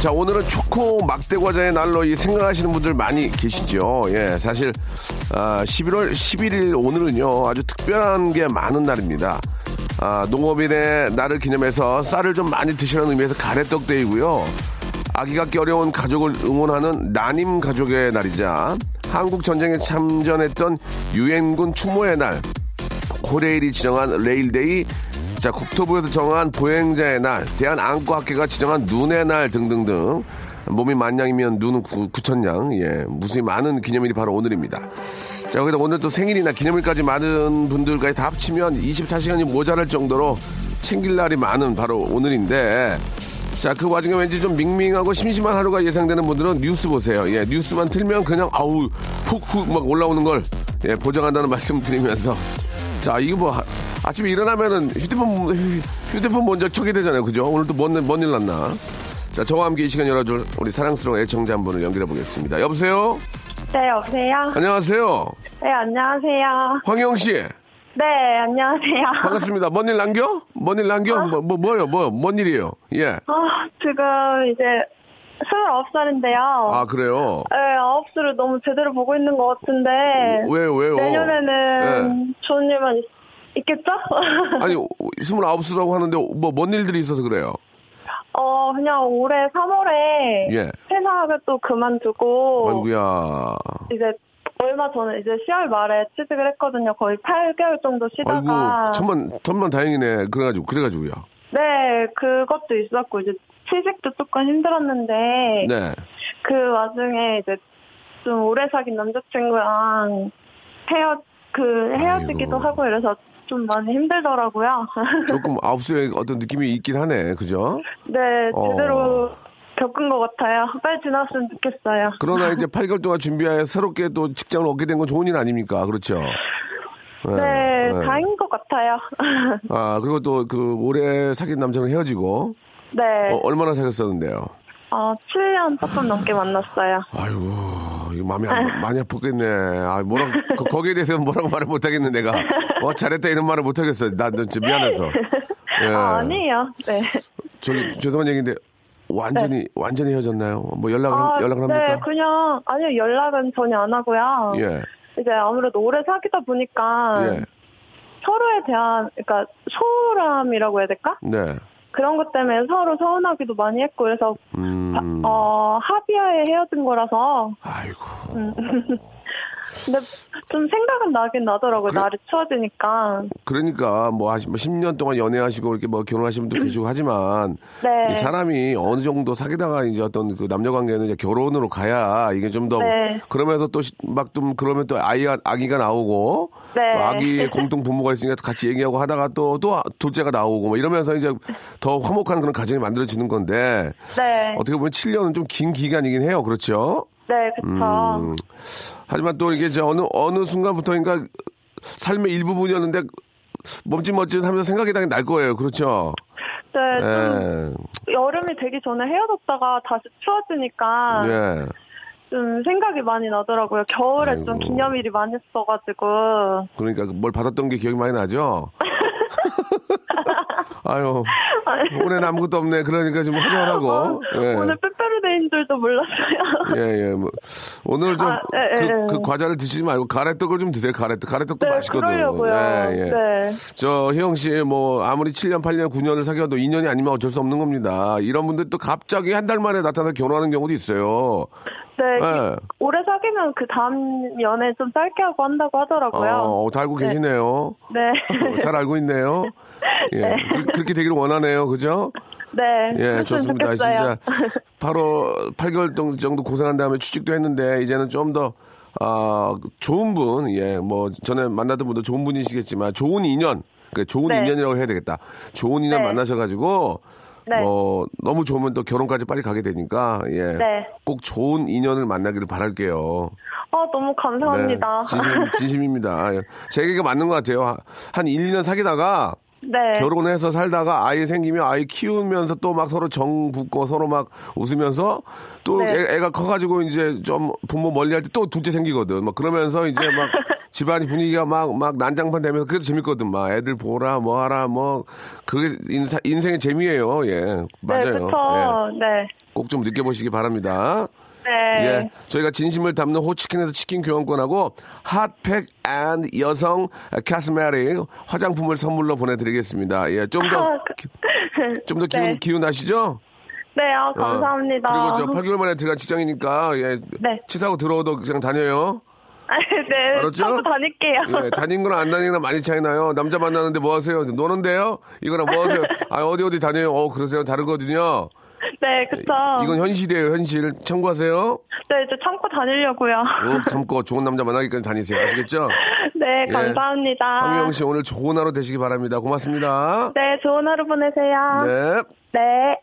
자, 오늘은 초코 막대 과자의 날로 이 생각하시는 분들 많이 계시죠. 예, 사실 아, 11월 11일 오늘은요 아주 특별한 게 많은 날입니다. 아, 농업인의 날을 기념해서 쌀을 좀 많이 드시라는 의미에서 가래떡데이고요. 아기 갖기 어려운 가족을 응원하는 난임 가족의 날이자 한국 전쟁에 참전했던 유엔군 추모의 날, 코레일이 지정한 레일데이, 자 국토부에서 정한 보행자의 날, 대한안과학회가 지정한 눈의 날 등등등 몸이 만냥이면 눈은 구, 구천냥, 예 무수히 많은 기념일이 바로 오늘입니다. 자 거기다 오늘 또 생일이나 기념일까지 많은 분들까지 다 합치면 24시간이 모자랄 정도로 챙길 날이 많은 바로 오늘인데 자, 그 와중에 왠지 좀 밍밍하고 심심한 하루가 예상되는 분들은 뉴스 보세요. 예, 뉴스만 틀면 그냥 아우 훅훅 막 올라오는 걸 예, 보장한다는 말씀 드리면서 자, 이거 뭐 아- 아침에 일어나면은 휴대폰 휴- 휴대폰 먼저 켜게 되잖아요. 그죠? 오늘도 뭔일 났나? 자, 저와 함께 이 시간 열어줄 우리 사랑스러운 애청자 한 분을 연결해 보겠습니다. 여보세요? 네, 여보세요? 안녕하세요. 네, 안녕하세요. 황영 씨. 네, 안녕하세요. 반갑습니다. 뭔 일 남겨? 뭔 일 남겨? 뭐, 뭐, 뭐요? 뭐, 뭔 일이에요? 예. 아, 지금 이제 29살인데요. 아, 그래요? 네, 아홉 수를 너무 제대로 보고 있는 것 같은데. 왜요, 왜요? 내년에는 예. 좋은 일만 있, 있겠죠? 아니, 29수라고 하는데, 뭐, 뭔 일들이 있어서 그래요? 어, 그냥 올해 3월에 예. 회사를 또 그만두고. 아이고야. 이제 얼마 전에 이제 10월 말에 취직을 했거든요. 거의 8개월 정도 쉬다가. 아이고, 천만, 천만 다행이네. 그래가지고, 그래가지고요. 네, 그것도 있었고, 이제 취직도 조금 힘들었는데. 네. 그 와중에 이제 좀 오래 사귄 남자친구랑 헤어 그 헤어지기도 아이고. 하고 이래서 좀 많이 힘들더라고요. 조금 아홉수의 어떤 느낌이 있긴 하네. 그죠? 네, 어. 제대로 겪은 것 같아요. 빨리 지났으면 좋겠어요. 그러나 이제 8개월 동안 준비하여 새롭게 또 직장을 얻게 된 건 좋은 일 아닙니까? 그렇죠? 네, 다행인 것 같아요. 아, 그리고 또 그 오래 사귄 남자랑 헤어지고, 네, 어, 얼마나 사귀었었는데요? 어, 7년 조금 넘게 만났어요. 아이고, 이거 마음이 안- 많이 아프겠네. 아, 뭐라, 그, 거기에 대해서는 뭐라고 말을 못하겠네, 내가. 어, 잘했다 이런 말을 못하겠어. 나, 너 진짜 미안해서. 예. 아, 아니에요. 네. 저기, 죄송한 얘기인데, 완전히, 완전히 헤어졌나요? 뭐 연락을, 아, 연락을 합니까? 네, 그냥 아니요 연락은 전혀 안 하고요. 예. 이제 아무래도 오래 사귀다 보니까 예. 서로에 대한 그러니까 소홀함이라고 해야 될까? 네. 그런 것 때문에 서로 서운하기도 많이 했고 그래서 음. 어 합의하에 헤어진 거라서 아이고. 근데 좀 생각은 나긴 나더라고요 그래- 날이 추워지니까 그러니까 뭐 하시, 뭐 10년 동안 연애하시고 이렇게 뭐 결혼하신 분도 계시고 하지만 네이 사람이 어느 정도 사귀다가 이제 어떤 그 남녀 관계는 이제 결혼으로 가야 이게 좀더 네. 그러면서 또 막 좀 그러면 또 아이가 아기가 나오고 네. 또 아기의 공동 부모가 있으니까 또 같이 얘기하고 하다가 또또 둘째가 나오고 뭐 이러면서 이제 더 화목한 그런 가정이 만들어지는 건데 네, 어떻게 보면 7년은 좀 긴 기간이긴 해요. 그렇죠? 네 그쵸 음. 하지만 또 이게 저 어느 어느 순간부터인가 삶의 일부분이었는데 멈칫멈칫 하면서 생각이 나게 날 거예요. 그렇죠? 네, 좀 예. 여름이 되기 전에 헤어졌다가 다시 추워지니까 예. 좀 생각이 많이 나더라고요 겨울에 아이고. 좀 기념일이 많이 있어가지고 그러니까 뭘 받았던 게 기억이 많이 나죠? 아유, 올해는 아무것도 없네. 그러니까 좀 허전하고. 예. 오늘 빼빼로데이인 줄 줄도 몰랐어요. 예, 예. 뭐, 오늘 좀, 아, 예, 그, 예. 그 과자를 드시지 말고 가래떡을 좀 드세요. 가래떡. 가래떡도 네, 맛있거든. 그러려고요. 예, 예. 네. 저, 혜영 씨, 뭐, 아무리 7년, 8년, 9년을 사귀어도 2년이 아니면 어쩔 수 없는 겁니다. 이런 분들 또 갑자기 한 달 만에 나타나서 결혼하는 경우도 있어요. 네, 예. 오래 사귀면 그 다음 연애 좀 짧게 하고 한다고 하더라고요. 어, 다 알고 계시네요. 네. 어, 잘 알고 있네요. 예. 그, 렇게 되기를 원하네요. 그죠? 네. 예, 좋습니다. 좋겠어요. 진짜 8월 8개월 동- 정도 고생한 다음에 취직도 했는데 이제는 좀 더 아, 좋은 분, 예, 뭐 전에 만났던 분도 좋은 분이시겠지만 좋은 인연, 그 좋은 네. 인연이라고 해야 되겠다. 좋은 인연 네. 만나셔가지고 네. 뭐 너무 좋으면 또 결혼까지 빨리 가게 되니까 예, 네. 꼭 좋은 인연을 만나기를 바랄게요. 아, 너무 감사합니다. 네, 진심, 진심입니다. 예. 제 얘기가 맞는 것 같아요. 한- 한 1, 2년 사귀다가 네. 결혼해서 살다가 아이 생기면 아이 키우면서 또 막 서로 정 붙고 서로 막 웃으면서 또 네. 애, 가 커가지고 이제 좀 부모 멀리 할 때 또 둘째 생기거든. 막 그러면서 이제 막 집안 분위기가 막, 막 난장판 되면서 그게 재밌거든. 막 애들 보라, 뭐 하라, 뭐. 그게 인사, 인생의 재미예요. 예. 네, 맞아요. 그쵸. 예. 네. 꼭 좀 느껴보시기 바랍니다. 네. 예, 저희가 진심을 담는 호치킨에서 치킨 교환권하고 핫팩 and 여성 cosmetic 화장품을 선물로 보내드리겠습니다. 예, 좀더 아, 좀더 기운 네. 기운 나시죠? 네, 아, 어, 감사합니다. 그리고 저 8개월 만에 들어간 직장이니까 예, 네. 치사하고 더러워도 그냥 다녀요. 아, 네. 알았죠? 참고 다닐게요. 예, 다닌 거랑 안 다니는 많이 차이 나요. 남자 만나는데 뭐 하세요? 노는데요? 이거랑 뭐 하세요? 아, 어디 어디 다녀요? 어, 그러세요? 다르거든요. 네, 그쵸. 이건 현실이에요, 현실. 참고하세요. 네, 이제 참고 다니려고요. 꼭 참고 좋은 남자 만나기까지 다니세요. 아시겠죠? 네, 예. 감사합니다. 황미영 씨 오늘 좋은 하루 되시기 바랍니다. 고맙습니다. 네, 좋은 하루 보내세요. 네. 네.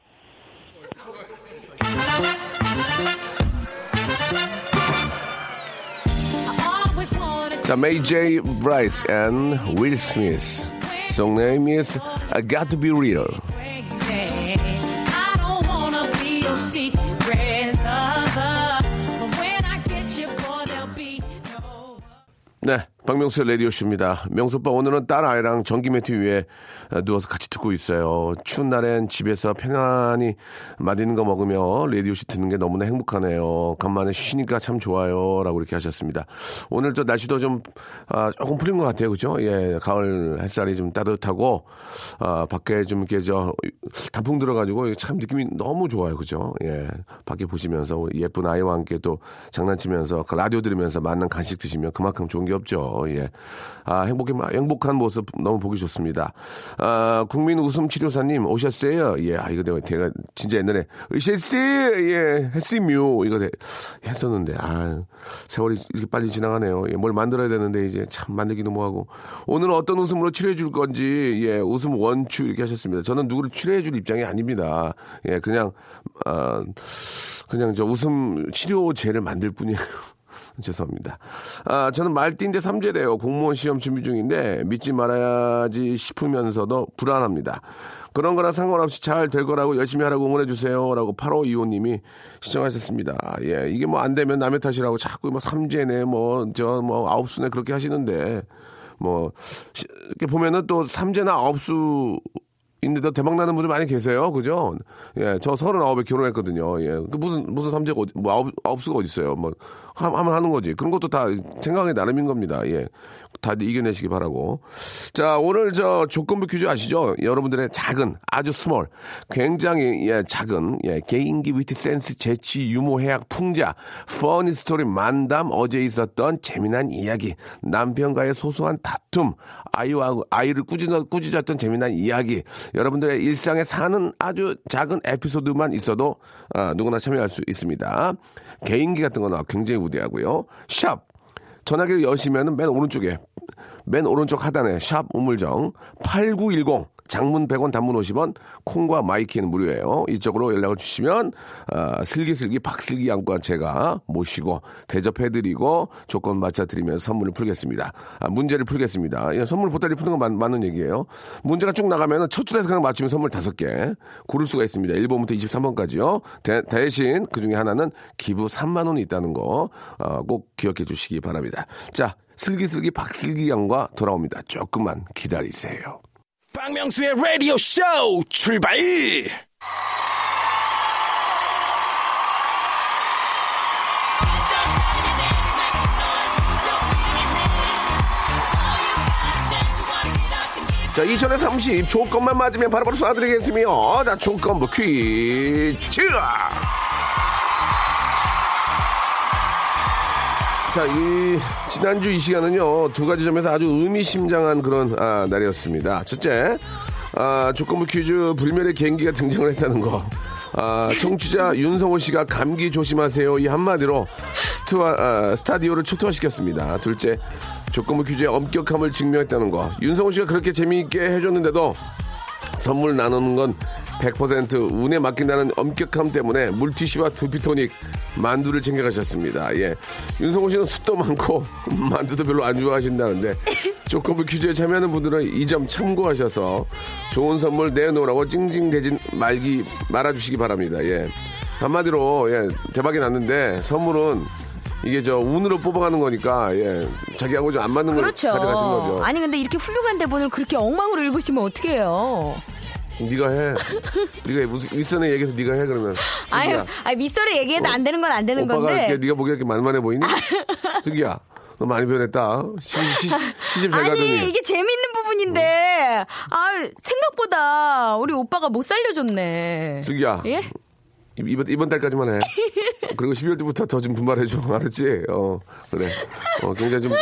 자, May J. Bryce and Will Smith. Song name is I Got to Be Real. 네, 박명수의 라디오쇼입니다. 명수오빠 오늘은 딸 아이랑 전기 매트 위에 누워서 같이 듣고 있어요. 추운 날엔 집에서 편안히 맛있는 거 먹으며 라디오쇼 듣는 게 너무나 행복하네요. 간만에 쉬니까 참 좋아요. 라고 이렇게 하셨습니다. 오늘 저 날씨도 좀, 아, 조금 풀린 것 같아요. 그죠? 예, 가을 햇살이 좀 따뜻하고, 아, 밖에 좀 이렇게 저, 단풍 들어가지고 참 느낌이 너무 좋아요. 그죠? 예, 밖에 보시면서 예쁜 아이와 함께 또 장난치면서 그 라디오 들으면서 맛난 간식 드시면 그만큼 좋은 게 없죠. 예. 아, 행복해, 행복한 모습 너무 보기 좋습니다. 아, 국민 웃음 치료사님 오셨어요? 예, 아, 이거 내가, 제가 진짜 옛날에, 으쌰씨! 예, 했으뮤. 이거 대- 했었는데, 아, 세월이 이렇게 빨리 지나가네요. 예, 뭘 만들어야 되는데, 이제 참 만들기도 뭐하고. 오늘은 어떤 웃음으로 치료해 줄 건지, 예, 웃음 원추 이렇게 하셨습니다. 저는 누구를 치료해 줄 입장이 아닙니다. 예, 그냥, 아, 그냥 저 웃음 치료제를 만들 뿐이에요. 죄송합니다. 아, 저는 말띠인데 삼재래요. 공무원 시험 준비 중인데 믿지 말아야지 싶으면서도 불안합니다. 그런 거랑 상관없이 잘 될 거라고 열심히 하라고 응원해 주세요. 라고 8525님이 시청하셨습니다. 예, 이게 뭐 안 되면 남의 탓이라고 자꾸 뭐 삼재네, 뭐, 저, 뭐, 아홉수네 그렇게 하시는데, 뭐, 시- 이렇게 보면은 또 삼재나 아홉수 인데도 대박 나는 분들 많이 계세요. 그죠? 예, 저 서른아홉에 결혼했거든요. 예. 그 무슨, 무슨 삼재가 어디, 뭐 아홉, 아홉 수가 어딨어요. 뭐, 하- 하면 하는 거지. 그런 것도 다 생각의 나름인 겁니다. 예. 다들 이겨내시기 바라고. 자, 오늘 저 조건부 퀴즈 아시죠? 여러분들의 작은, 아주 small, 굉장히, 예, 작은, 예, 개인기, 위트, 센스, 재치, 유머, 해학, 풍자, funny story, 만담, 어제 있었던 재미난 이야기, 남편과의 소소한 다툼, 아이와, 아이를 꾸짖어, 꾸짖었던 재미난 이야기, 여러분들의 일상에 사는 아주 작은 에피소드만 있어도, 아, 누구나 참여할 수 있습니다. 개인기 같은 거나 굉장히 우대하고요. 샵! 전화기를 여시면은 맨 오른쪽에 맨 오른쪽 하단에 샵 우물정 8910 장문 100원 단문 50원 콩과 my K는 무료예요. 이쪽으로 연락을 주시면 아, 슬기슬기 박슬기 양과 제가 모시고 대접해드리고 조건 맞춰드리면서 선물을 풀겠습니다. 아, 문제를 풀겠습니다. 예, 선물 보따리 푸는 건 맞, 맞는 얘기예요. 문제가 쭉 나가면은 첫 줄에서 그냥 맞추면 선물 다섯 개 고를 수가 있습니다. 1번부터 23번까지요. 대, 신 그중에 하나는 기부 3만 원이 있다는 거 어, 꼭 기억해 주시기 바랍니다. 자, 슬기슬기 박슬기 양과 돌아옵니다. 조금만 기다리세요. 박명수의 라디오 쇼 출발! 자, 2030 조건만 맞으면 바로바로 쏴드리겠습니다. 자, 조건부 퀴즈! 자, 이 지난주 이 시간은요 두 가지 점에서 아주 의미심장한 그런 아, 날이었습니다. 첫째, 아, 조건부 퀴즈 불멸의 개인기가 등장을 했다는 거. 아, 청취자 윤성호 씨가 감기 조심하세요 이 한마디로 스투아, 아, 스타디오를 초토화시켰습니다. 둘째, 조건부 퀴즈의 엄격함을 증명했다는 거. 윤성호 씨가 그렇게 재미있게 해줬는데도 선물 나누는 건 100% 운에 맡긴다는 엄격함 때문에 물티슈와 두피토닉 만두를 챙겨가셨습니다. 예. 윤성호 씨는 숯도 많고 만두도 별로 안 좋아하신다는데 조건부 퀴즈에 참여하는 분들은 이 점 참고하셔서 좋은 선물 내놓으라고 찡찡대진 말기 말아주시기 바랍니다. 예. 한마디로 예, 대박이 났는데 선물은 이게 저 운으로 뽑아가는 거니까 예, 자기하고 좀 안 맞는 걸 그렇죠. 가져가신 거죠. 아니 근데 이렇게 훌륭한 대본을 그렇게 엉망으로 읽으시면 어떡해요? 네가 해. 네가 무슨 윗선에 얘기해서 네가 해 그러면. 아유, 아니 밑설에 얘기해도 안 되는 건 안 되는 오빠가 건데. 이렇게 네가 보기에 이렇게 만만해 보이니? 슬기야, 너 많이 변했다. 시, 시, 시집 잘 아니 가더니. 이게 재밌는 부분인데 아 생각보다 우리 오빠가 못 살려줬네. 슬기야. 예? 이- 이번, 이번 달까지만 해. 그리고 12월 때부터 더 좀 분발해줘. 알았지? 어, 그래. 어, 굉장히 좀,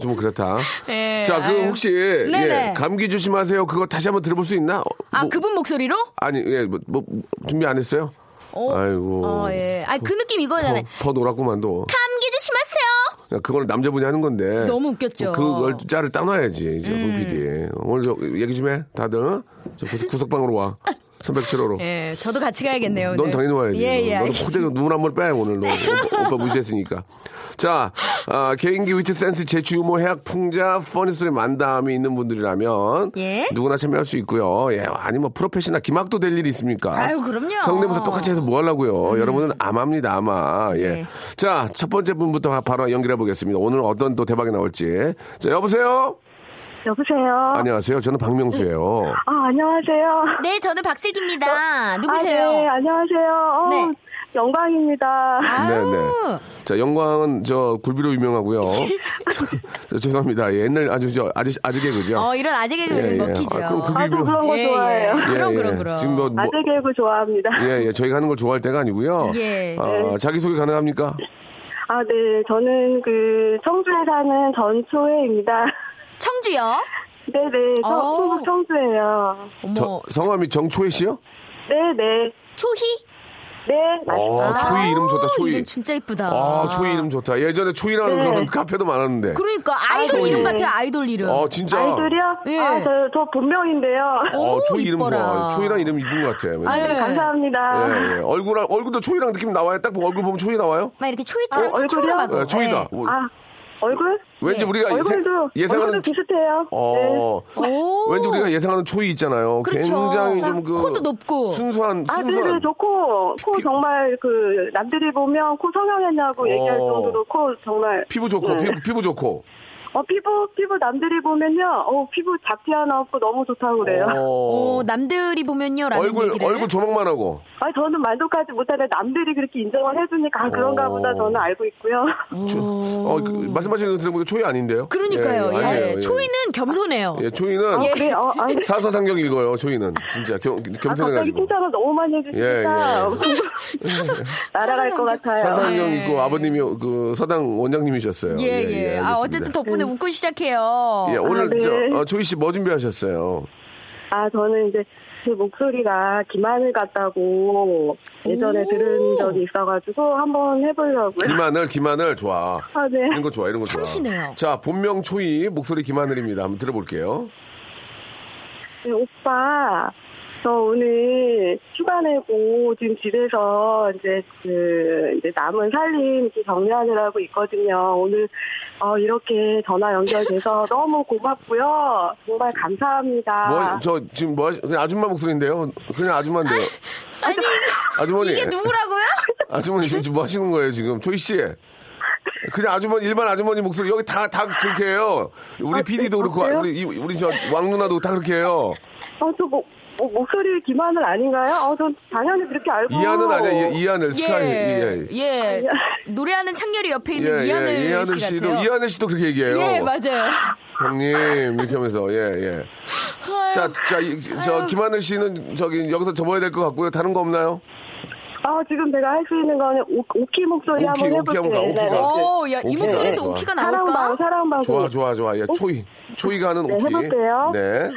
좀 그렇다. 예, 자, 그 아유. 혹시, 네네. 예, 감기 조심하세요. 그거 다시 한번 들어볼 수 있나? 어, 아 뭐, 그분 목소리로? 아니, 예, 뭐, 뭐, 준비 안 했어요? 어. 아이고. 어, 예. 아니 그 느낌 이거잖아요. 더, 더 놀았구만, 또. 감기 조심하세요. 야, 그걸 남자분이 하는 건데. 너무 웃겼죠. 음. 그걸 짤을 따놔야지, 이제, 송 PD. 오늘 저 얘기 좀 해, 다들. 어? 저 구석, 구석방으로 와. 선백치로로. 예, 저도 같이 가야겠네요. 넌 오늘. 당연히 와야지. 예, 예. 너는 알겠습니다. 코대가 눈한 번 빼, 오늘. 너 오빠, 오빠 무시했으니까. 자, 아, 개인기 위트 센스, 재치 유머, 해학 풍자, funny story 만담이 있는 분들이라면. 예. 누구나 참여할 수 있고요. 예, 아니 뭐 프로페셔널 기막도 될 일이 있습니까? 아유, 그럼요. 음. 성대모사 똑같이 해서 뭐 하려고요. 여러분은 아마입니다, 아마. 예. 네. 자, 첫 번째 분부터 바로 연결해 보겠습니다. 오늘 어떤 또 대박이 나올지. 자, 여보세요? 여보세요. 안녕하세요. 저는 박명수예요. 아, 안녕하세요. 네, 저는 박슬기입니다. 아, 누구세요? 네, 안녕하세요. 어, 네. 영광입니다. 아유. 네네. 자, 영광은 저 굴비로 유명하고요. 저, 저 죄송합니다. 예, 옛날 아주 저 아직 아직 개그죠. 어, 이런 아재 개그 요즘 먹히죠. 아, 그럼 아주 굴비로 그런 거 예, 좋아해요. 예. 그럼, 그럼, 그럼. 지금 뭐, 뭐 아재 개그 좋아합니다. 예, 예, 저희가 하는 걸 좋아할 때가 아니고요. 예. 어, 자기 소개 가능합니까? 아, 네. 저는 그 청주에 사는 전초혜입니다. 청주요? 네네. 저 어. 충북 청주예요. 어머, 저, 성함이 정초혜 씨요? 네네. 초희? 네, 어, 맞습니다. 초희 이름 좋다. 아우, 초희. 이름 진짜 이쁘다. 아, 초희 이름 좋다. 예전에 초희라는 네. 그런 카페도 많았는데. 그러니까 아이돌 초희. 이름 같아요, 아이돌 이름. 어, 진짜. 아이돌이요? 예. 아, 저, 저 본명인데요. 어, 오, 초희 이름 이뻐라. 좋아. 초희란 이름 이쁜 것 같아요. 왠지. 아유, 네, 감사합니다. 예, 예. 얼굴, 얼굴도 초희랑 느낌 나와요. 딱 얼굴 보면 초희 나와요? 막 이렇게 초이처럼 아, 얼굴이요? 예, 초희다. 네. 뭐, 아, 얼굴? 왠지 예. 우리가 얼굴도, 예상 하는 얼굴도 비슷해요. 네. 어, 오. 왠지 우리가 예상하는 초이 있잖아요. 그렇죠. 굉장히 좀 그. 코도 높고. 순수한, 아, 순수한. 네네, 저 코, 코 정말 그, 남들이 보면 코 성형했냐고 얘기할 어. 정도로 코 정말. 피부 좋고, 네. 피부, 피부 좋고. 어, 피부, 피부 남들이 보면요, 어, 피부 잡티 하나 없고 너무 좋다고 그래요. 어. 어, 남들이 보면요, 라는 얼굴, 얘기를. 얼굴 조망만 하고. 아, 저는 만족하지 못하는데 남들이 그렇게 인정을 해주니까 아, 그런가 어. 보다 저는 알고 있고요. 어, 그, 말씀하시는 거 들어보니까 초이 아닌데요? 그러니까요, 예. 아니에요, 예. 초이는 겸손해요. 예, 초이는 예. 그래, 어, 아, 사서상경 읽어요, 초이는. 진짜 겸, 아, 갑자기 겸손해가지고. 칭찬을 너무 많이 해주시니까 예, 날아갈 것 같아요. 사서상경 예. 있고 아버님이 그 서당 원장님이셨어요. 예, 예. 아. 어쨌든 덕분에 웃고 시작해요. 예, 오늘 아, 네. 저, 어, 초이 씨 뭐 준비하셨어요? 아, 저는 이제 제 목소리가 기마늘 같다고 예전에 오. 들은 적이 있어가지고 한번 해보려고요. 김하늘, 김하늘, 좋아. 아, 네. 이런 거 좋아, 이런 거 좋아. 참신해요. 자, 본명 초이, 목소리 김하늘입니다. 한번 들어볼게요. 네, 오빠, 저 오늘 휴가 내고 지금 집에서 이제 그 이제 남은 살림 이렇게 정리하느라고 있거든요. 오늘 어, 이렇게 전화 연결돼서 너무 고맙고요. 정말 감사합니다. 뭐, 저, 지금 뭐, 하시- 그냥 아줌마 목소리인데요? 그냥 아줌마인데요? 아니, 아주머니. 이게 누구라고요? 아주머니 지금 뭐 하시는 거예요, 지금? 초이 씨. 그냥 아주머니, 일반 아주머니 목소리, 여기 다, 다 그렇게 해요. 우리 아, PD도 그렇고, 그래요? 우리, 이- 우리 저, 왕 누나도 다 그렇게 해요. 어, 저 목, 어, 목소리 김하늘 아닌가요? 어, 전 당연히 그렇게 알고. 이하늘 아니야? 이- 이하늘 스카이. 예, 예. 예. 노래하는 창렬이 옆에 있는 이하늘, 이하늘 씨 씨도 같아요. 이하늘 씨도 그렇게 얘기해요. 예, 맞아요. 형님 이렇게 하면서 예 예. 자, 자, 이- 저 김하늘 씨는 저기 여기서 접어야 될 것 같고요. 다른 거 없나요? 아, 지금 제가 할 수 있는 거는 오, 오키 목소리 오키, 한번 오키 해볼게요. 한번 가, 오키가. 네, 네. 오, 야, 이 목소리에서. 오키가 사랑방, 나올까? 사랑방. 좋아, 좋아, 좋아. 예, 초이. 초이가 하는 네, 오키. 해볼게요. 네.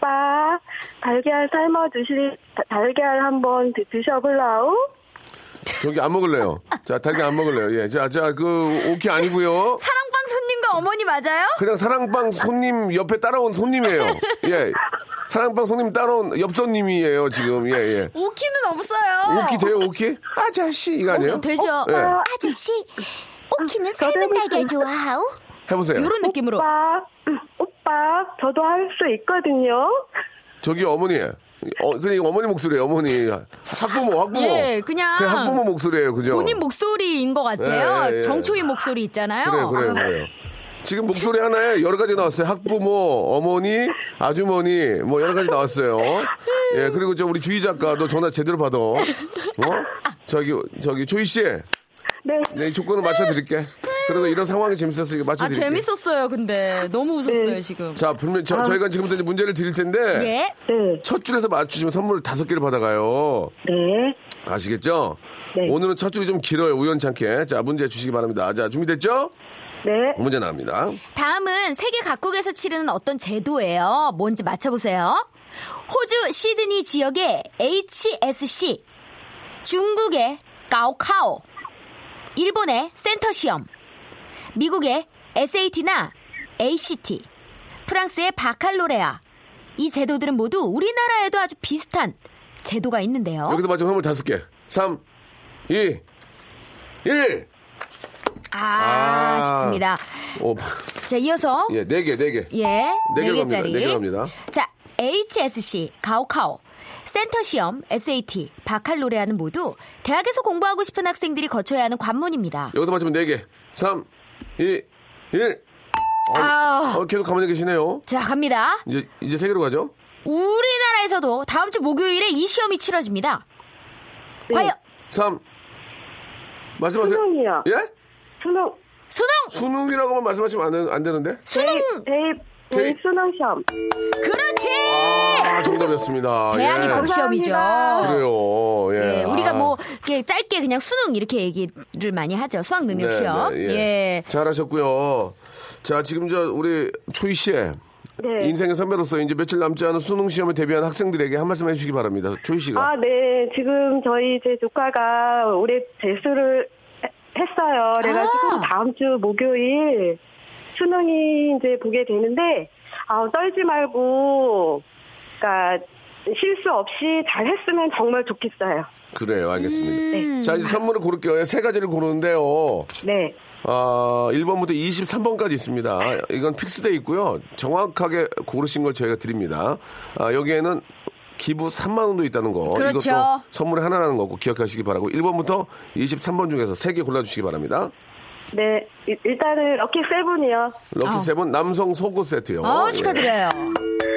오빠, 달걀 삶아 다- 달걀 한번 드- 드셔볼라우? 저기 안 먹을래요. 자, 달걀 안 먹을래요. 예. 자, 자, 그 오키 아니고요. 사랑방 손님과 어머니 맞아요? 그냥 사랑방 손님 옆에 따라온 손님이에요. 예. 사랑방 손님 따라온 옆 손님이에요, 지금. 예, 예. 오키는 없어요. 오키 돼요, 오키? 아저씨, 이거 아니에요? 어, 되죠. 예. 아저씨, 오키는 삶은 달걀 좋아하오? 해보세요. 이런 느낌으로. 오빠, 음, 오빠, 저도 할 수 있거든요. 저기 어머니. 어, 그냥 어머니 목소리예요, 어머니. 학부모, 학부모. 예, 그냥 그냥 학부모 목소리예요, 그죠? 본인 목소리인 것 같아요. 예, 예, 예. 정초인 목소리 있잖아요. 그래요, 그래요, 그래요. 지금 목소리 하나에 여러 가지 나왔어요. 학부모, 어머니, 아주머니, 뭐 여러 가지 나왔어요. 예, 그리고 저 우리 주희 작가도 전화 제대로 받아. 어? 저기, 저기, 조희 씨. 네. 네, 이 조건을 맞춰드릴게. 그래도 이런 상황이 재밌었으니까 아, 맞춰드릴게. 재밌었어요, 근데. 너무 웃었어요, 네. 지금. 자, 분명, 저, 저희가 지금부터 이제 문제를 드릴 텐데. 예. 네. 첫 줄에서 맞추시면 선물 다섯 개를 받아가요. 네. 아시겠죠? 네. 오늘은 첫 줄이 좀 길어요, 우연찮게. 자, 문제 주시기 바랍니다. 자, 준비됐죠? 네. 문제 나갑니다. 다음은 세계 각국에서 치르는 어떤 제도예요. 뭔지 맞춰보세요. 호주 시드니 지역의 HSC, 중국의 가오카오, 일본의 센터 시험, 미국의 SAT나 ACT, 프랑스의 바칼로레아. 이 제도들은 모두 우리나라에도 아주 비슷한 제도가 있는데요. 여기서 맞추면 선물 다섯 개. 3, 2, 1. 아, 아. 쉽습니다. 오, 자, 이어서 예, 네 개, 네 개. 예, 네네 갑니다. 개짜리. 네 개로 갑니다. 자, HSC, 가오카오, 센터 시험, SAT, 바칼로레아는 모두 대학에서 공부하고 싶은 학생들이 거쳐야 하는 관문입니다. 여기서 맞추면 네 개. 3, 2, 1. 아. 어, 계속 가만히 계시네요. 자, 갑니다. 이제, 이제 세 개로 가죠? 우리나라에서도 다음 주 목요일에 이 시험이 치러집니다. 네. 과연 3. 말씀하세요. 수능이요. 예? 수능, 수능, 수능이라고만 말씀하시면 안, 되- 안 되는데? 수능, 대입, 대입. 수능 시험. 그렇지. 아, 정답이었습니다. 대학이 예. 법 시험이죠. 그래요. 예. 예, 우리가 아. 뭐 이렇게 짧게 그냥 수능 이렇게 얘기를 많이 하죠. 수학 능력 네, 시험. 네, 예. 예. 잘하셨고요. 자, 지금 저 우리 초희 씨 네. 인생의 선배로서 이제 며칠 남지 않은 수능 시험에 대비한 학생들에게 한 말씀 해주시기 바랍니다. 초희 씨가. 아, 네. 지금 저희 제 조카가 올해 재수를 해- 했어요. 그래가지고 아. 다음 주 목요일 수능이 이제 보게 되는데, 아, 떨지 말고, 그니까, 실수 없이 잘 했으면 정말 좋겠어요. 그래요, 알겠습니다. 음. 자, 이제 선물을 고를게요. 세 가지를 고르는데요. 네. 아, 1번부터 23번까지 있습니다. 이건 픽스돼 있고요. 정확하게 고르신 걸 저희가 드립니다. 아, 여기에는 기부 3만 원도 있다는 거. 그렇죠. 이것도 선물이 하나라는 거꼭 기억하시기 바라고 1번부터 23번 중에서 세 개 골라 주시기 바랍니다. 네. 일- 일단은 럭키 세븐이요. 럭키 아. 세븐 남성 속옷 세트요. 어, 축하드려요.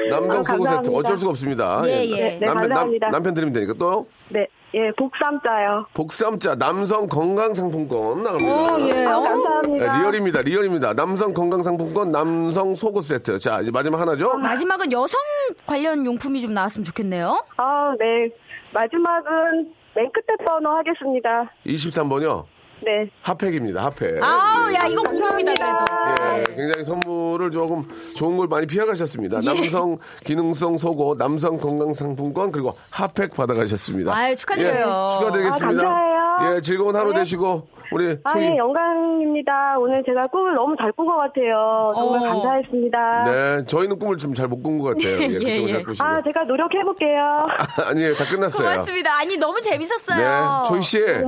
예. 남성 아, 속옷 세트. 어쩔 수가 없습니다. 예, 예. 네, 남편, 남, 감사합니다. 남 편 드리면 되니까 또 네. 예, 복삼자요. 복삼자 남성 건강 상품권 나갑니다. 오, 예. 아, 어? 감사합니다. 네, 리얼입니다. 리얼입니다. 남성 건강 상품권 남성 속옷 세트. 자, 이제 마지막 하나죠? 마지막은 여성 관련 용품이 좀 나왔으면 좋겠네요. 아, 네. 마지막은 맨 끝에 번호 하겠습니다. 23번이요. 네. 핫팩입니다. 핫팩. 아우, 예. 야, 이건 공룡이다, 그래도. 예, 굉장히 선물을 조금 좋은 걸 많이 피해가셨습니다. 예. 남성 기능성 속옷, 남성 건강 상품권 그리고 핫팩 받아가셨습니다. 아유, 축하드려요. 예, 축하드리겠습니다. 아, 감사해요. 예, 즐거운 하루 네. 되시고 우리 아, 초이 예, 영광입니다. 오늘 제가 꿈을 너무 잘 꾼 것 같아요. 정말 어. 감사했습니다. 네, 저희는 꿈을 좀 잘 못 꾼 것 같아요. 예, 예, 예. 아, 제가 노력해볼게요. 아니에요, 다 끝났어요. 고맙습니다. 아니, 너무 재밌었어요. 네, 초이 씨. 네.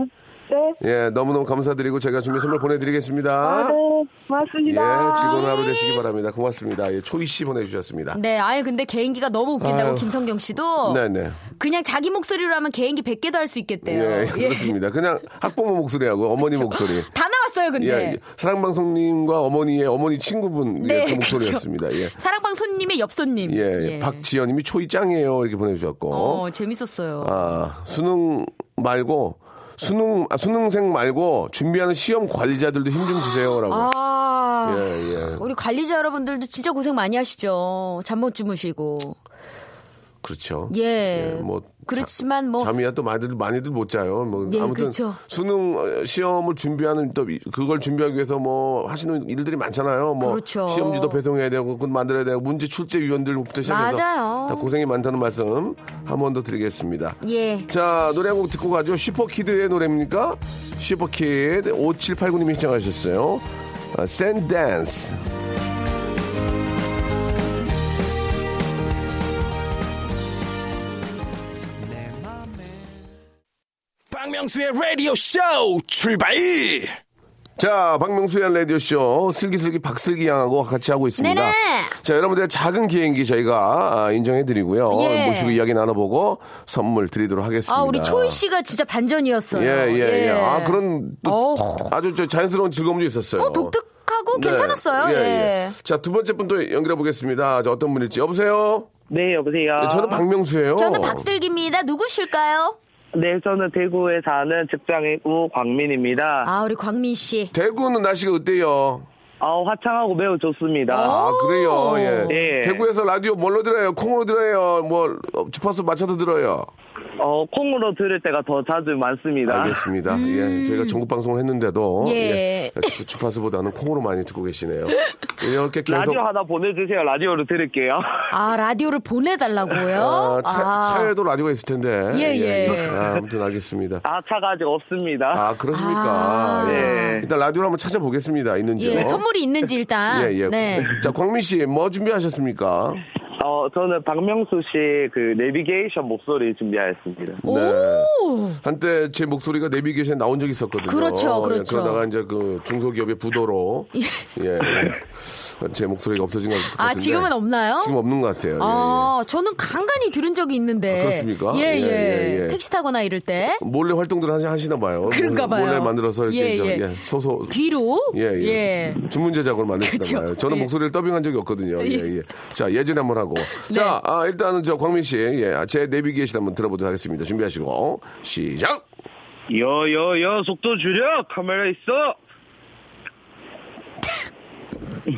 예, 너무너무 감사드리고 제가 준비 선물 보내드리겠습니다. 아, 네. 예, 고맙습니다. 즐거운 하루 되시기 바랍니다. 고맙습니다. 예, 초이 씨 보내주셨습니다. 네, 아니, 근데 개인기가 너무 웃긴다고 아유. 김성경 씨도. 네네. 그냥 자기 목소리로 하면 개인기 100개도 할 수 있겠대요. 예, 그렇습니다. 그냥 학부모 목소리하고 어머니 목소리. 다 나왔어요. 근데. 예, 사랑방송님과 어머니의 어머니 친구분 예, 네, 그 목소리였습니다. 예. 사랑방 손님의 옆손님. 예, 박지연님이 초이 짱이에요 이렇게 보내주셨고, 어, 재밌었어요. 아 수능 말고 수능 아, 수능생 말고 준비하는 시험 관리자들도 힘 좀 주세요라고. 아, 예, 예. 우리 관리자 여러분들도 진짜 고생 많이 하시죠. 잠 못 주무시고. 그렇죠. 예. 뭐 그렇지만 뭐 잠이야 또 많이들 많이들 못 자요. 뭐 예, 아무튼 그렇죠. 수능 어, 시험을 준비하는 또 이- 그걸 준비하기 위해서 뭐 하시는 일들이 많잖아요. 뭐 그렇죠. 시험지도 배송해야 되고 그건 만들어야 되고 문제 출제 위원들부터 시작해서 맞아요. 다 고생이 많다는 말씀 한 번 더 드리겠습니다. 예. 자 노래 한 곡 듣고 가죠. 슈퍼키드의 노래입니까? 슈퍼키드 5789님이 신청하셨어요. 아, 샌댄스. 박명수의 라디오 쇼 출발! 자, 박명수의 라디오쇼 슬기슬기 박슬기 양하고 같이 하고 있습니다. 네네. 자, 여러분들의 작은 기행기 저희가 아, 인정해드리고요. 예. 모시고 이야기 나눠보고 선물 드리도록 하겠습니다. 아, 우리 초이 씨가 진짜 반전이었어요. 예, 예, 예. 아, 그런 또 어. 아주 저 자연스러운 즐거움도 있었어요. 어, 독특하고 네. 괜찮았어요. 예. 자, 두 번째 분 또 연결해 보겠습니다. 자, 어떤 분일지. 여보세요? 네, 여보세요. 네, 저는 박명수예요. 저는 박슬기입니다. 누구실까요? 네, 저는 대구에 사는 직장이고 광민입니다. 아, 우리 광민 씨. 대구는 날씨가 어때요? 어, 화창하고 매우 좋습니다. 아, 그래요. 예. 예. 대구에서 라디오 뭘로 들어요? 콩으로 들어요? 뭐, 어, 주파수 맞춰서 들어요? 어, 콩으로 들을 때가 더 자주 많습니다. 알겠습니다. 예, 저희가 전국 방송을 했는데도 음. 예. 예, 주파수보다는 콩으로 많이 듣고 계시네요. 이렇게 계속 라디오 하나 보내주세요. 라디오로 들을게요. 아, 라디오를 보내달라고요? 아, 차, 아. 차에도 라디오가 있을 텐데. 예, 예. 아, 아무튼 알겠습니다. 아, 차가 아직 없습니다. 아, 그렇습니까? 아. 예. 일단 라디오를 한번 찾아보겠습니다. 있는지요. 예, 선물이 있는지 일단. 예, 예. 네. 자, 광민 씨, 뭐 준비하셨습니까? 어, 저는 박명수 씨그 내비게이션 목소리 준비하였습니다. 네. 한때 제 목소리가 내비게이션에 나온 적이 있었거든요. 그렇죠, 예, 그렇죠. 그러다가 이제 그 중소기업의 부도로 예. 제 목소리가 없어진 것 같은데. 아, 지금은 없나요? 지금 없는 것 같아요. 예, 아, 저는 간간히 들은 적이 있는데. 아, 그렇습니까? 예, 예. 예, 예, 예. 택시 타거나 이럴 때. 예. 몰래 활동들 하시- 하시나 봐요. 그런가 몰래 봐요. 만들어서 이렇게 예, 저, 예. 예, 소소 뒤로. 예, 예. 전문 제작으로 만드시나 그쵸. 봐요. 저는 예. 목소리를 더빙한 적이 없거든요. 예, 예. 예. 자, 예전에 한번 하고. 자, 네. 아, 일단은 저 광민 씨, 예, 제 내비게이션 한번 들어보도록 하겠습니다. 준비하시고 시작. 여여여 속도 줄여 카메라 있어.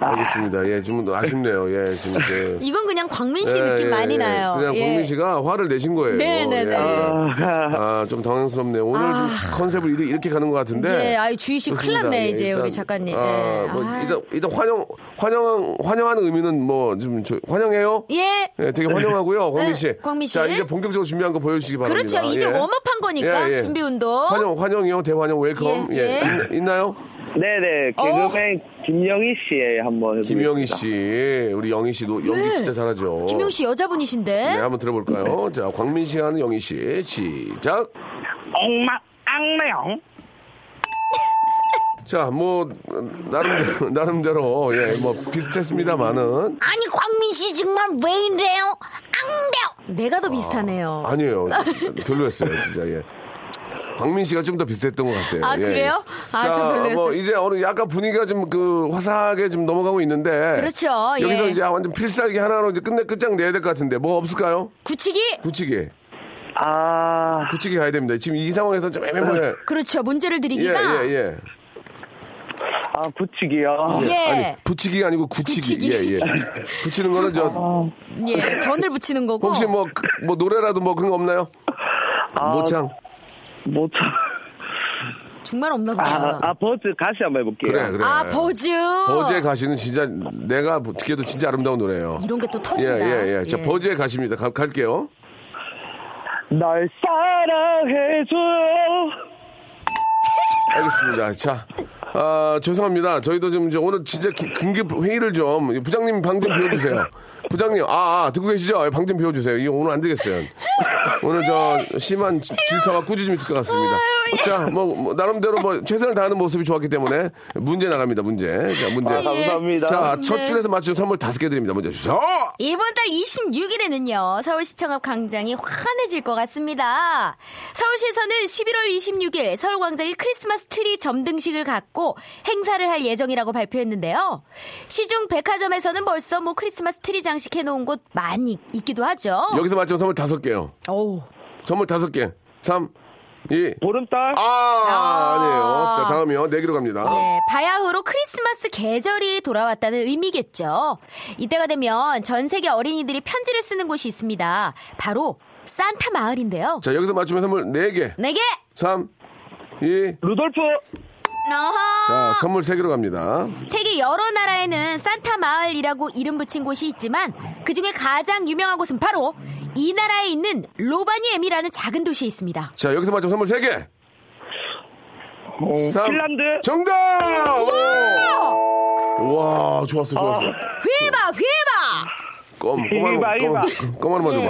알겠습니다. 예, 좀 아쉽네요. 예, 지금 그 이건 그냥 광민 씨 예, 느낌 예, 많이 예. 나요. 그냥 예. 광민 씨가 화를 내신 거예요. 네, 네, 네. 예, 예. 아, 좀 당황스럽네요. 오늘 좀 컨셉을 이렇게, 이렇게 가는 것 같은데. 예, 아유, 주희 씨 큰일. 났네, 예, 이제 일단, 우리 작가님. 아, 예. 뭐 아. 일단, 일단 환영, 환영, 환영하는 의미는 뭐, 좀, 저- 환영해요? 예. 예, 되게 환영하고요, 광민 씨. 네, 광민 씨. 자, 이제 본격적으로 준비한 거 보여주시기 바랍니다. 그렇죠. 이제 예. warm up한 거니까 예, 예. 준비 운동. 환영, 환영이요, 대환영, welcome. 예, 예. 예. 있, 나요 네네 개그맨 김영희 씨 한번 해보겠습니다. 김영희 씨, 우리 영희 씨도 연기 네. 진짜 잘하죠. 김용 씨 여자분이신데. 네, 한번 들어볼까요? 자, 광민 씨 하는 영희 씨, 시작. 엉마 앙매영. 자, 뭐 나름대로 나름대로 예, 뭐 비슷했습니다만은 아니 광민 씨 정말 왜 이래요? 앙대요. 내가 더 비슷하네요. 아니에요. 별로였어요, 진짜. 예. 광민 씨가 좀 더 비슷했던 것 같아요. 아, 예, 그래요? 예. 아, 자, 좀 별로였어요. 뭐 이제 어느 약간 분위기가 좀 그 화사하게 좀 넘어가고 있는데. 그렇죠, 여기서 예. 이제 완전 필살기 하나로 이제 끝내 끝장 내야 될 것 같은데 뭐 없을까요? 굳히기. 굳히기, 아 굳히기 가야 됩니다. 지금 이 상황에서 좀 애매모호해. 그렇죠. 문제를 예, 드리기가. 예, 예. 아, 붙이기요. 예. 아니, 붙이기가 아니고 굳히기. 굳히기. 예, 예. 붙이는 거는 저 예, 전을 붙이는 거고. 혹시 뭐, 그- 뭐 노래라도 뭐 그런 거 없나요? 모창. 못 참. 정말 없나 아, 보다. 아, 버즈 다시 한번 해볼게요. 그래, 그래. 아, 버즈. 버즈의 가시는 진짜 내가 듣기에도 진짜 아름다운 노래예요. 이런 게또 예, 터진다. 예, 예. 자, 버즈의 가시입니다. 가, 갈게요. 널 사랑해줘요. 알겠습니다. 자, 아, 죄송합니다. 저희도 지금 이제 오늘 진짜 기- 긴급 회의를 좀 부장님 방 좀 비워주세요. 부장님, 아, 아, 듣고 계시죠? 방 좀 비워주세요. 이거 오늘 안 되겠어요. 오늘 저 심한 지- 질타와 꾸짖음 있을 것 같습니다. 자, 뭐, 뭐, 나름대로 뭐 최선을 다하는 모습이 좋았기 때문에 문제 나갑니다. 문제. 자, 문제. 아, 감사합니다. 자, 첫 네. 줄에서 맞춘 선물 다섯 개 드립니다. 문제 주세요. 이번 달 26일에는요, 서울시청 앞 광장이 환해질 것 같습니다. 서울시에서는 11월 26일 서울 광장에 크리스마스 트리 점등식을 갖고 행사를 할 예정이라고 발표했는데요. 시중 백화점에서는 벌써 뭐 크리스마스 트리 장식해 놓은 곳 많이 있기도 하죠. 여기서 맞춘 선물 다섯 개요. 어우. 선물 다섯 개. 3, 2, 보름달? 아, 아니에요. 자, 다음이요. 네 개로 갑니다. 예, 바야흐로 크리스마스 계절이 돌아왔다는 의미겠죠. 이때가 되면 전 세계 어린이들이 편지를 쓰는 곳이 있습니다. 바로 산타 마을인데요. 자, 여기서 맞추면 선물 네 개. 네 개! 3, 2, 루돌프! 어허! 자, 선물 세 개로 갑니다. 세계 여러 나라에는 산타 마을이라고 이름 붙인 곳이 있지만 그 중에 가장 유명한 곳은 바로 이 나라에 있는 로바니엠이라는 작은 도시에 있습니다. 자, 여기서 맞추면 선물 세 개. 어, 삼. 핀란드? 정답! 오! 와, 좋았어, 좋았어. 휘바 휘바! 껌, 껌 이봐, 하나, 이봐. 껌, 껌 하나만 줘봐.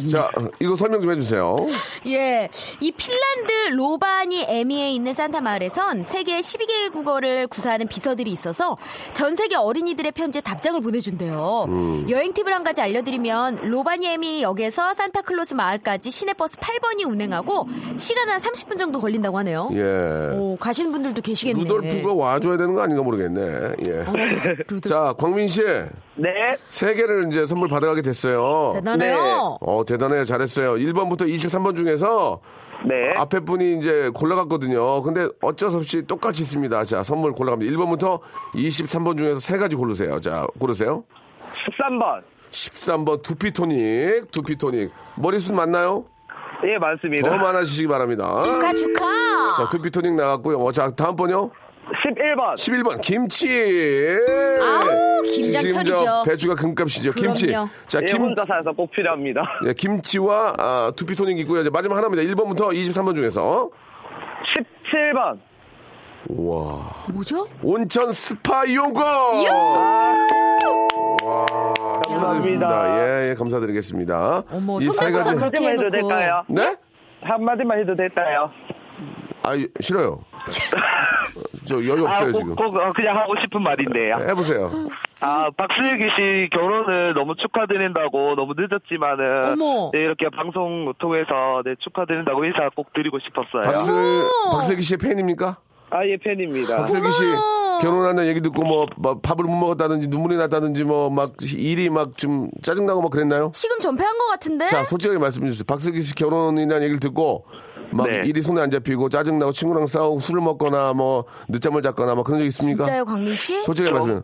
예, 자, 이거 설명 좀 해주세요. 예, 이 핀란드 로바니 에미에 있는 산타 마을에선 세계 12개 국어를 구사하는 비서들이 있어서 전 세계 어린이들의 편지에 답장을 보내준대요. 음. 여행 팁을 한 가지 알려드리면 로바니 에미 역에서 산타클로스 마을까지 시내버스 8번이 운행하고 시간 한 30분 정도 걸린다고 하네요. 예. 오, 가시는 분들도 계시겠네. 루돌프가 와줘야 되는 거 아닌가 모르겠네. 예. 어. 자, 광민 씨. 네. 세 개를 이제 선물 받아가게 됐어요. 대단해요. 어, 대단해요. 잘했어요. 1번부터 23번 중에서 네. 앞에 분이 이제 골라갔거든요. 근데 어쩔 수 없이 똑같이 있습니다. 자, 선물 골라갑니다. 1번부터 23번 중에서 세 가지 고르세요. 자, 고르세요. 13번. 13번 두피토닉, 두피토닉. 머리숱 맞나요? 예, 많습니다. 더 많아지시기 바랍니다. 축하 축하. 자, 두피토닉 나갔고요. 어, 자, 다음 번요. 11번. 11번 김치. 아우, 김장철이죠. 지금 저 배추가 금값이죠. 김치. 그럼요. 자, 예, 김 혼자 살아서 꼭 필요합니다. 예, 김치와 아, 두피토닉 있고요. 이제 마지막 하나입니다. 1번부터 23번 중에서 17번. 와 뭐죠? 온천 스파 이용권. 와 축하드립니다. 예, 예, 감사드리겠습니다. 어머, 이세 가지- 그렇게 한마디만 해도. 될까요? 네? 한마디만 해도 될까요? 아 싫어요. 저 여유 아, 없어요 꼭, 지금. 꼭 어, 그냥 하고 싶은 말인데요. 해보세요. 아, 박슬기 씨 결혼을 너무 축하드린다고 너무 늦었지만은 어머. 네, 이렇게 방송 통해서 네, 축하드린다고 인사 꼭 드리고 싶었어요. 박슬 박슬기 씨의 팬입니까? 아, 예, 팬입니다. 박슬기 씨. 결혼하는 얘기 듣고 뭐, 뭐 밥을 못 먹었다든지 눈물이 났다든지 뭐 막 일이 막 좀 짜증나고 막 그랬나요? 지금 전폐한 것 같은데? 자, 솔직하게 말씀해 주세요. 박슬기 씨 결혼이라는 얘기를 듣고 막 네. 일이 손에 안 잡히고 짜증나고 친구랑 싸우고 술을 먹거나 뭐 늦잠을 잤거나 뭐 그런 적 있습니까? 진짜요, 광민 씨? 솔직하게 말씀해.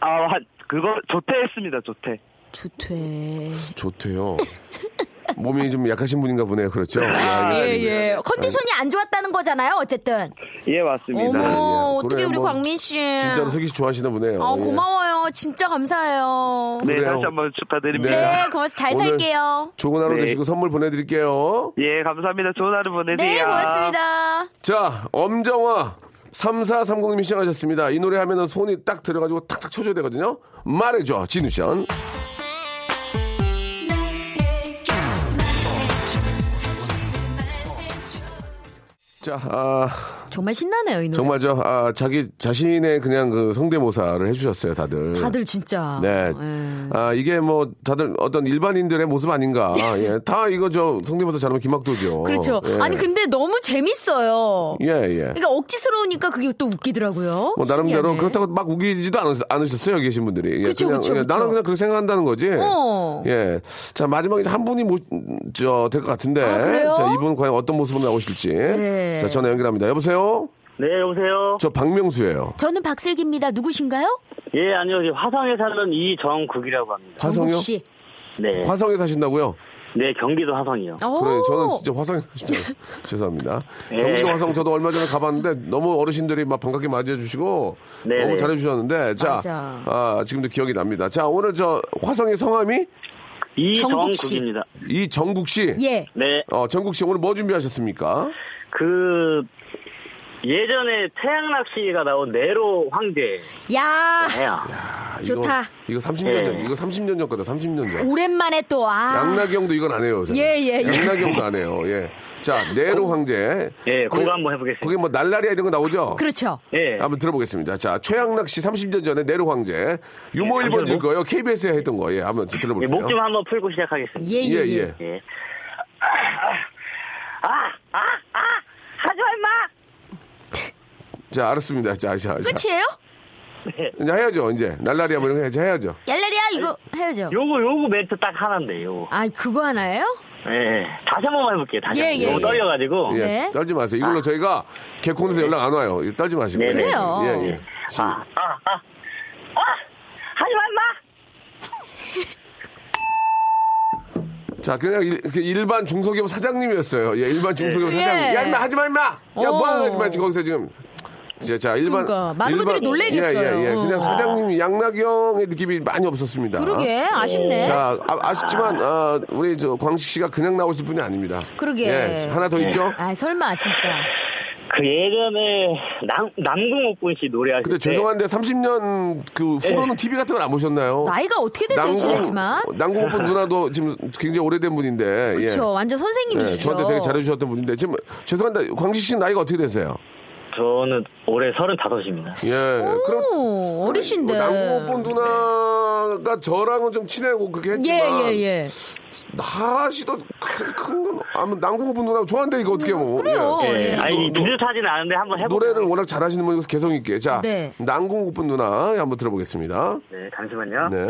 아, 한, 그거 조퇴했습니다, 조퇴. 좋대. 좋대요. 몸이 좀 약하신 분인가 보네요. 그렇죠? 예, 예, 알겠습니다. 예. 컨디션이 안 좋았다는 거잖아요, 어쨌든. 예, 맞습니다. 어머, 예. 어떻게 그래, 우리 뭐 광민 씨. 진짜로 슬기 씨 좋아하시나 보네요. 아, 예. 고마워요. 진짜 감사해요. 네, 그래요. 다시 한번 축하드립니다. 네, 고맙습니다. 잘 살게요. 좋은 하루 네. 되시고 선물 보내드릴게요. 예, 감사합니다. 좋은 하루 보내세요. 네, 고맙습니다. 자, 엄정화 3430님이 시작하셨습니다. 이 노래 하면은 손이 딱 들어가지고 탁탁 쳐줘야 되거든요. 말해줘, 진우션. 자, 아, 정말 신나네요, 이 노래. 정말 저, 아, 자기 자신의 그냥 그 성대모사를 해주셨어요, 다들. 다들 진짜. 네. 예. 아, 이게 뭐, 다들 어떤 일반인들의 모습 아닌가. 예. 다 이거 저 성대모사 잘하면 김학도죠. 그렇죠. 예. 아니, 근데 너무 재밌어요. 예, 예. 그러니까 억지스러우니까 그게 또 웃기더라고요. 뭐 나름대로 신기하네. 그렇다고 막 우기지도 않으, 않으셨어요 여기 계신 분들이. 예, 그쵸, 그냥, 그쵸, 예, 그쵸. 나는 그냥 그렇게 생각한다는 거지. 어. 예. 자 마지막에 한 분이 뭐저될 것 같은데. 아? 자 이분 과연 어떤 모습으로 나오실지. 네. 자 전화 연결합니다. 여보세요. 네, 여보세요? 저 박명수예요. 저는 박슬기입니다. 누구신가요? 예, 아니요. 저 화성에 사는 이정국이라고 합니다. 화성요? 씨. 네. 화성에 사신다고요? 네, 경기도 화성이요. 오. 그래 저는 진짜 화성에 사시죠. 죄송합니다. 네. 경기도 화성 저도 얼마 전에 가봤는데 너무 어르신들이 막 반갑게 맞이해주시고 네, 너무 네. 잘해주셨는데 자 맞아. 아, 지금도 기억이 납니다. 자 오늘 저 화성의 성함이 정국 씨. 이정국입니다. 이정국 씨. 예. 네, 어, 정국 씨 오늘 뭐 준비하셨습니까? 그, 예전에 태양락 씨가 나온 네로 황제 야 해요. 아, 좋다. 이거, 이거 30년 전, 예. 이거 30년 전 거다, 30년 전. 오랜만에 또 아. 형도 이건 안 해요. 예, 예, 예. 형도 안 해요. 예. 자, 네로 황제. 예, 거기- 그거 한번 해보겠습니다. 거기 뭐 날라리아 이런 거 나오죠? 그렇죠. 예. 한번 들어보겠습니다. 자, 최양락 씨 30년 전에 네로 황제. 유머 예, 1번 줄 목- 거예요. KBS에 했던 거. 예, 한번 예, 들어볼게요. 목 좀 한번 풀고 시작하겠습니다. 예, 예, 예, 예. 예. 예. 아, 아, 아, 하지 마, 임마! 자, 알았습니다. 자, 자, 자. 끝이에요? 이제 해야죠, 이제. 날라리아 뭐 이런 거 해야죠. 해야죠. 얄라리야 이거 해야죠. 요거, 요거 멘트 딱 하나인데, 요거. 아 그거 하나예요? 예, 다시 한 번만 해볼게요, 다시 예, 한 번. 예, 너무 예. 떨려가지고. 예, 네. 떨지 마세요. 이걸로 저희가 개콘에서 연락 안 와요. 이거 떨지 마시고. 네, 네. 그래요. 예, 예. 시- 아, 아, 아, 아! 하지 마, 임마! 자, 그냥 일, 그 일반 중소기업 사장님이었어요. 예, 일반 중소기업 예. 사장님. 야, 임마, 하지 마, 임마! 야, 어. 뭐 하는 거야, 지금 거기서 지금. 이제 자, 일반. 그러니까, 많은 분들이 놀래겠어요. 예, 예, 예. 그냥 어. 사장님, 양락이 형의 느낌이 많이 없었습니다. 그러게 아쉽네. 자, 아, 쉽지만 아, 우리 저 광식 씨가 그냥 나오실 분이 아닙니다. 그러게. 예, 하나 더 있죠? 아 설마 진짜. 그 예전에 남, 남궁옥분 씨 노래하실 근데 때. 죄송한데 30년 그 후로는 TV 같은 걸 안 보셨나요? 나이가 어떻게 되세요 실례지만. 남궁옥분 누나도 지금 굉장히 오래된 분인데. 예. 그렇죠. 완전 네, 선생님이시죠. 저한테 되게 잘해주셨던 분인데 지금 죄송한데 광식 씨 나이가 어떻게 되세요? 저는 올해 35입니다. 예. 그럼 오, 어리신데. 남궁옥분 누나가 저랑은 좀 친하고 그렇게 했지만 예 예 예. 나 씨도 큰건 아무 남궁옥분 누나 좋아한데 이거 어떻게 뭐 그래요. 예, 예. 아니, 비슷하지는 않은데 한번 해볼게요. 노래를 워낙 잘하시는 분이서 개성 있게 자 네. 남궁옥분 누나 한번 들어보겠습니다. 네, 잠시만요. 네.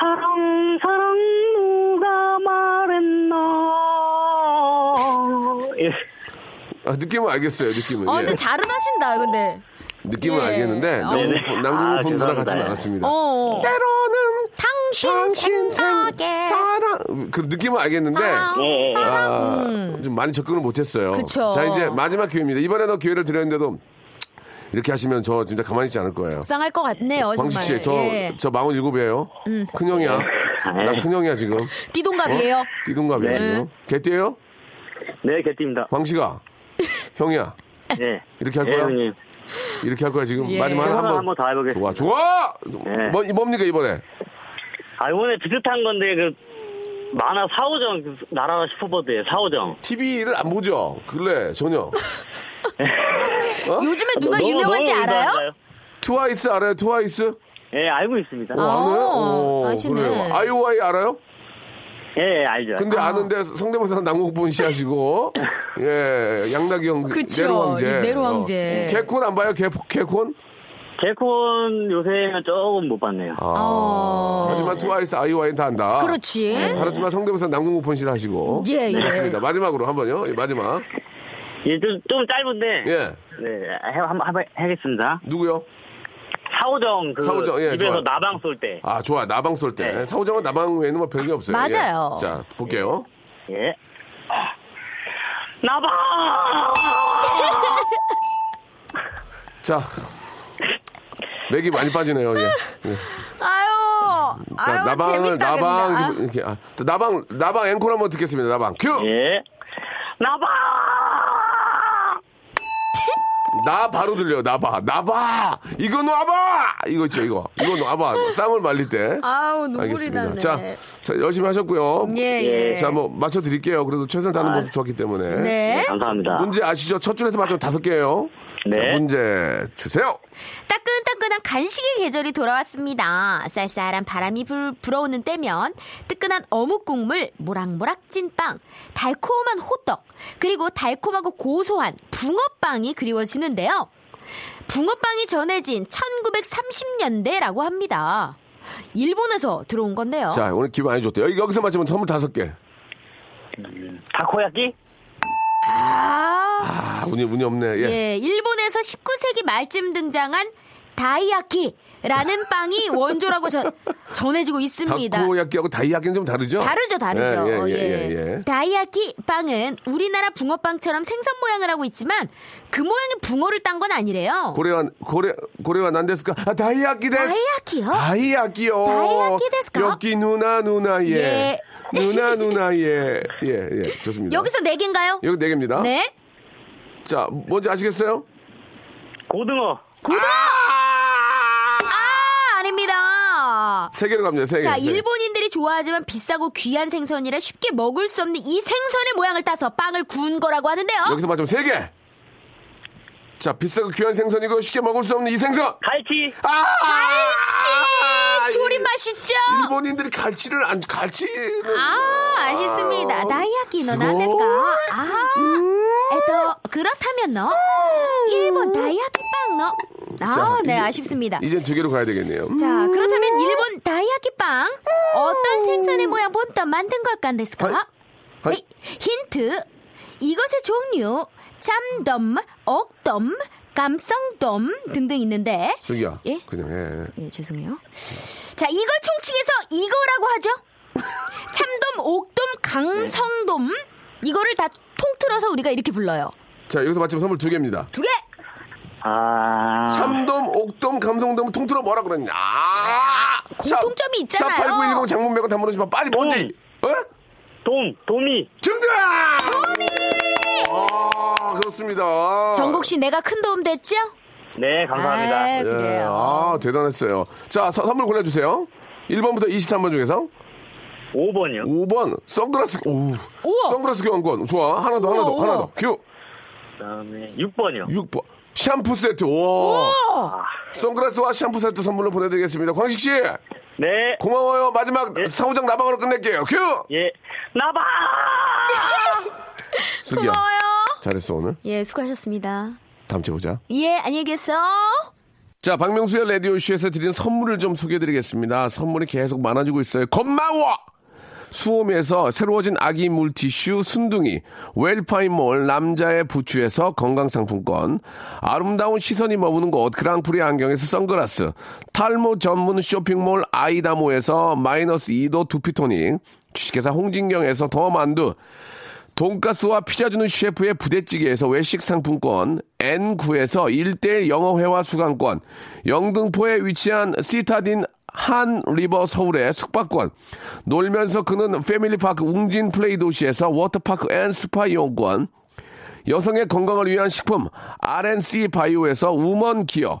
사랑, 사랑, 누가 말했나. 예. 아, 느낌은 알겠어요. 느낌은. 어 예. 근데 잘은 하신다 근데. 느낌은 예. 알겠는데 어. 남궁 남궁 아, 죄송합니다. 같지는 않았습니다. 어. 때로는 당신, 당신 생각에 사랑 그 느낌은 알겠는데 사랑, 네. 사랑. 아, 음. 좀 많이 접근을 못했어요. 그쵸. 자 이제 마지막 기회입니다. 이번에도 기회를 드렸는데도 이렇게 하시면 저 진짜 가만히 있지 않을 거예요. 속상할 것 같네요 정말. 광식 씨, 저, 예. 음. 저 마흔 일곱이에요. 큰형이야. 나 큰형이야, 지금. 띠동갑이에요. 띠동갑이야, 네. 지금. 개띠예요 네, 개띠입니다. 광식아. 형이야. 네. 이렇게 할 예, 거야? 형님. 이렇게 할 거야, 지금. 예. 마지막 이번엔 한번. 한번 더 해보겠습니다. 좋아, 좋아! 네. 뭐, 뭡니까, 이번에? 아, 이번에 비슷한 건데, 그, 만화 사오정, 그 나라라 슈퍼보드의 사오정. TV를 안 보죠? 근래, 전혀. 어? 요즘에 누가 너무, 유명한지 너무 알아요? 유명한가요? 트와이스 알아요, 트와이스? 예, 알고 있습니다. 어, 아나요? 어, 어, 아시네. 그래요. 아이오아이 알아요? 예, 알죠. 근데 아. 는데 성대모사는 남궁옥분 씨 하시고, 예, 양락이 형, 그쵸, 네로 황제. 이 네로 황제. 어. 개콘 안 봐요, 개, 개콘? 개콘 요새는 조금 못 봤네요. 아, 어. 하지만 트와이스, 아이오아이는 다 안다. 그렇지. 하지만 성대모사 남궁옥분 씨 하시고. 예, 예. 그렇습니다. 마지막으로 한 번요. 예, 마지막. 예, 좀, 좀 짧은데. 예. 네, 해, 한번 한번 하겠습니다. 누구요? 사오정, 그, 사오정, 예, 집에서 좋아요. 나방 쏠 때. 아, 좋아. 나방 쏠 때. 네. 사오정은 나방 외에는 뭐 별게 없어요. 맞아요. 예. 자, 볼게요. 예. 나방! 자. 맥이 많이 빠지네요. 예. 예. 아유, 자, 아유 나방을 재밌다 나방 근데. 이렇게 아, 자, 나방 나방 앵콜 한번 듣겠습니다. 나방 큐. 예. 나방! 나 바로 들려. 나봐. 나봐. 이거 놔봐. 이거 있죠, 이거. 이거 놔봐. 쌈을 말릴 때. 아, 아우 눈물이 알겠습니다. 나네. 자, 자, 열심히 하셨고요. 예, 예. 자, 뭐 맞춰 드릴게요. 그래도 최선을 다하는 모습 좋았기 때문에. 네. 감사합니다. 문제 아시죠? 첫 줄에서 맞추면 다섯 개예요. 네. 자, 문제 주세요. 따끈따끈한 간식의 계절이 돌아왔습니다. 쌀쌀한 바람이 불, 불어오는 때면 뜨끈한 어묵 국물, 모락모락 찐빵, 달콤한 호떡, 그리고 달콤하고 고소한 붕어빵이 그리워지는데요. 붕어빵이 전해진 1930년대라고 합니다. 일본에서 들어온 건데요. 자, 오늘 기분 많이 좋대. 여기 여기서 맞추면 선물 다섯 개. 다코야끼? 아, 아, 운이 운이 없네. 예. 예, 일본에서 19세기 말쯤 등장한 다이야키라는 빵이 원조라고 전, 전해지고 있습니다. 다쿠야끼하고 다이야끼는 좀 다르죠? 다르죠, 다르죠. 예, 예, 예. 예, 예, 예. 다이야키 빵은 우리나라 붕어빵처럼 생선 모양을 하고 있지만 그 모양의 붕어를 딴 건 아니래요. 고래와 고래 고래와 난데스까? 아, 다이야끼 데스. 다이야키요? 다이야끼요. 다이야끼 데스까? 여기 누나 누나 예. 예. 누나 누나 예. 예, 예. 좋습니다. 여기서 네 개인가요? 여기 네 개입니다. 네. 자, 뭔지 아시겠어요? 고등어. 고등어! 아, 아닙니다. 세 개로 갑니다, 세 개. 자, 세 개. 일본인들이 좋아하지만 비싸고 귀한 생선이라 쉽게 먹을 수 없는 이 생선의 모양을 따서 빵을 구운 거라고 하는데요. 여기서 맞추면 세 개. 자, 비싸고 귀한 생선이고 쉽게 먹을 수 없는 이 생선. 갈치. 아! 갈치! 조림 맛있죠? 일본인들이 갈치를 안, 갈치는. 아, 아쉽습니다. 다이아키노 나데스까? 아, 에또 그렇다면 너 일본 다이아키빵 너. 아, 자, 네, 이제- 아쉽습니다. 이젠 두 개로 가야 되겠네요. 음. 자, 그렇다면 일본 다이아키빵 어떤 생선의 모양 본떠 만든 걸까 데스까? 힌트. 이것의 종류 참돔, 옥돔, 감성돔 등등 있는데 저기야. 예? 그냥 해. 예, 죄송해요. 자, 이걸 총칭해서 이거라고 하죠? 참돔, 옥돔, 강성돔. 이거를 다 통틀어서 우리가 이렇게 불러요. 자, 여기서 맞추면 선물 두 개입니다. 두 개! 아. 참돔, 옥돔, 감성돔 통틀어 뭐라 그러냐. 아! 공통점이 있잖아요. 샵8910 장문 100원 단문으시면 빨리 뭔지. 어? 돔. 도미. 정답! 아, 그렇습니다. 정국 씨, 내가 큰 도움 됐죠? 네, 감사합니다. 아, 예, 그래요. 아, 대단했어요. 자, 서- 선물 골라주세요. 1번부터 23번 중에서 5번이요. 5번 선글라스 오 우와. 선글라스 교환권 좋아 하나 더 하나 더 우와, 하나 우와. 더 큐. 그 다음에 6번이요. 6번 샴푸 세트 와 어, 선글라스와 샴푸 세트 선물로 보내드리겠습니다 광식 씨 네. 고마워요 마지막 예. 사우장 나방으로 끝낼게요 큐 예. 슬기야 고마워요. 잘했어 오늘? 예, 수고하셨습니다. 다음 주에 보자. 예, 안녕히 계세요. 자 박명수의 라디오쇼에서 드리는 선물을 좀 소개해드리겠습니다. 선물이 계속 많아지고 있어요. 고마워! 수홈에서 새로워진 아기 물티슈 순둥이, 웰파인몰 남자의 부추에서 건강상품권, 아름다운 시선이 머무는 곳 그랑프리 안경에서 선글라스, 탈모 전문 쇼핑몰 아이다모에서 마이너스 2도 두피토닉, 주식회사 홍진경에서 더 만두, 돈가스와 피자 주는 셰프의 부대찌개에서 외식 상품권, N9에서 1대1 영어회화 수강권, 영등포에 위치한 시타딘 한 리버 서울의 숙박권, 놀면서 크는 패밀리파크 웅진 플레이 도시에서 워터파크 and 스파 이용권, 여성의 건강을 위한 식품 RNC 바이오에서 우먼 기어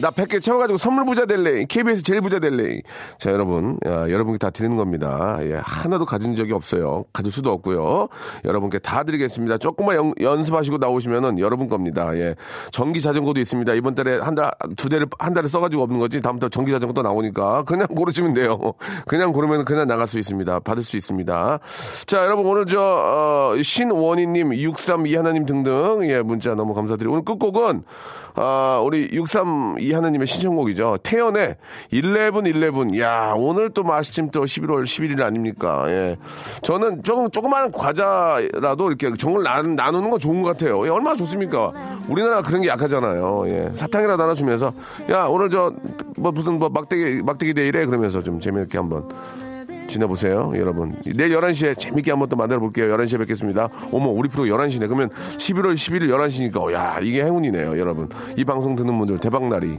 나 100개 채워가지고 선물 부자 될래. KBS 제일 부자 될래. 자, 여러분. 야, 여러분께 다 드리는 겁니다. 예, 하나도 가진 적이 없어요. 가질 수도 없고요. 여러분께 다 드리겠습니다. 조금만 연, 연습하시고 나오시면은 여러분 겁니다. 예. 전기 자전거도 있습니다. 이번 달에 한 달, 두 대를, 한 달에 써가지고 없는 거지. 다음부터 전기 자전거 또 나오니까 그냥 고르시면 돼요. 그냥 고르면 그냥 나갈 수 있습니다. 받을 수 있습니다. 자, 여러분 오늘 저, 어, 신원희님, 632 하나님 등등, 예, 문자 너무 감사드리고 오늘 끝곡은 아, 우리 632 하나님의 신청곡이죠. 태연의 1111. 야, 오늘 또 마침 또 11월 11일 아닙니까? 예. 저는 조금, 조그마한 과자라도 이렇게 정을 나, 나누는 건 좋은 것 같아요. 예, 얼마나 좋습니까? 우리나라 그런 게 약하잖아요. 예. 사탕이라도 하나 주면서, 야, 오늘 저, 뭐 무슨 뭐 막대기, 막대기 데이래? 그러면서 좀 재미있게 한번 지내보세요, 여러분. 내일 11시에 재밌게 한번 또 만들어 볼게요. 11시에 뵙겠습니다. 어머, 우리 프로 11시네. 그러면 11월 11일 11시니까, 야, 이게 행운이네요, 여러분. 이 방송 듣는 분들 대박날이